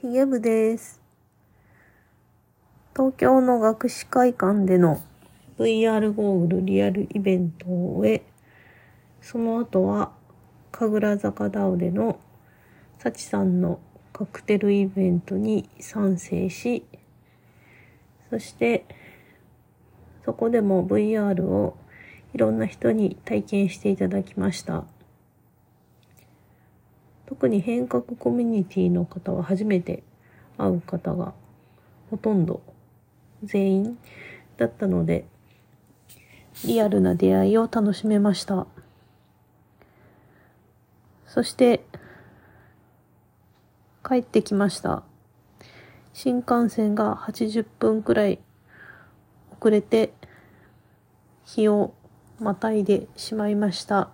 ヒゲ部です。東京の学士会館での VR ゴーグルリアルイベントを終え、その後は神楽坂ダオでの幸さんのカクテルイベントに参戦し、そしてそこでも VR をいろんな人に体験していただきました。特に変革コミュニティの方は初めて会う方がほとんど全員だったので、リアルな出会いを楽しめました。そして、帰ってきました。新幹線が80分くらい遅れて、日をまたいでしまいました。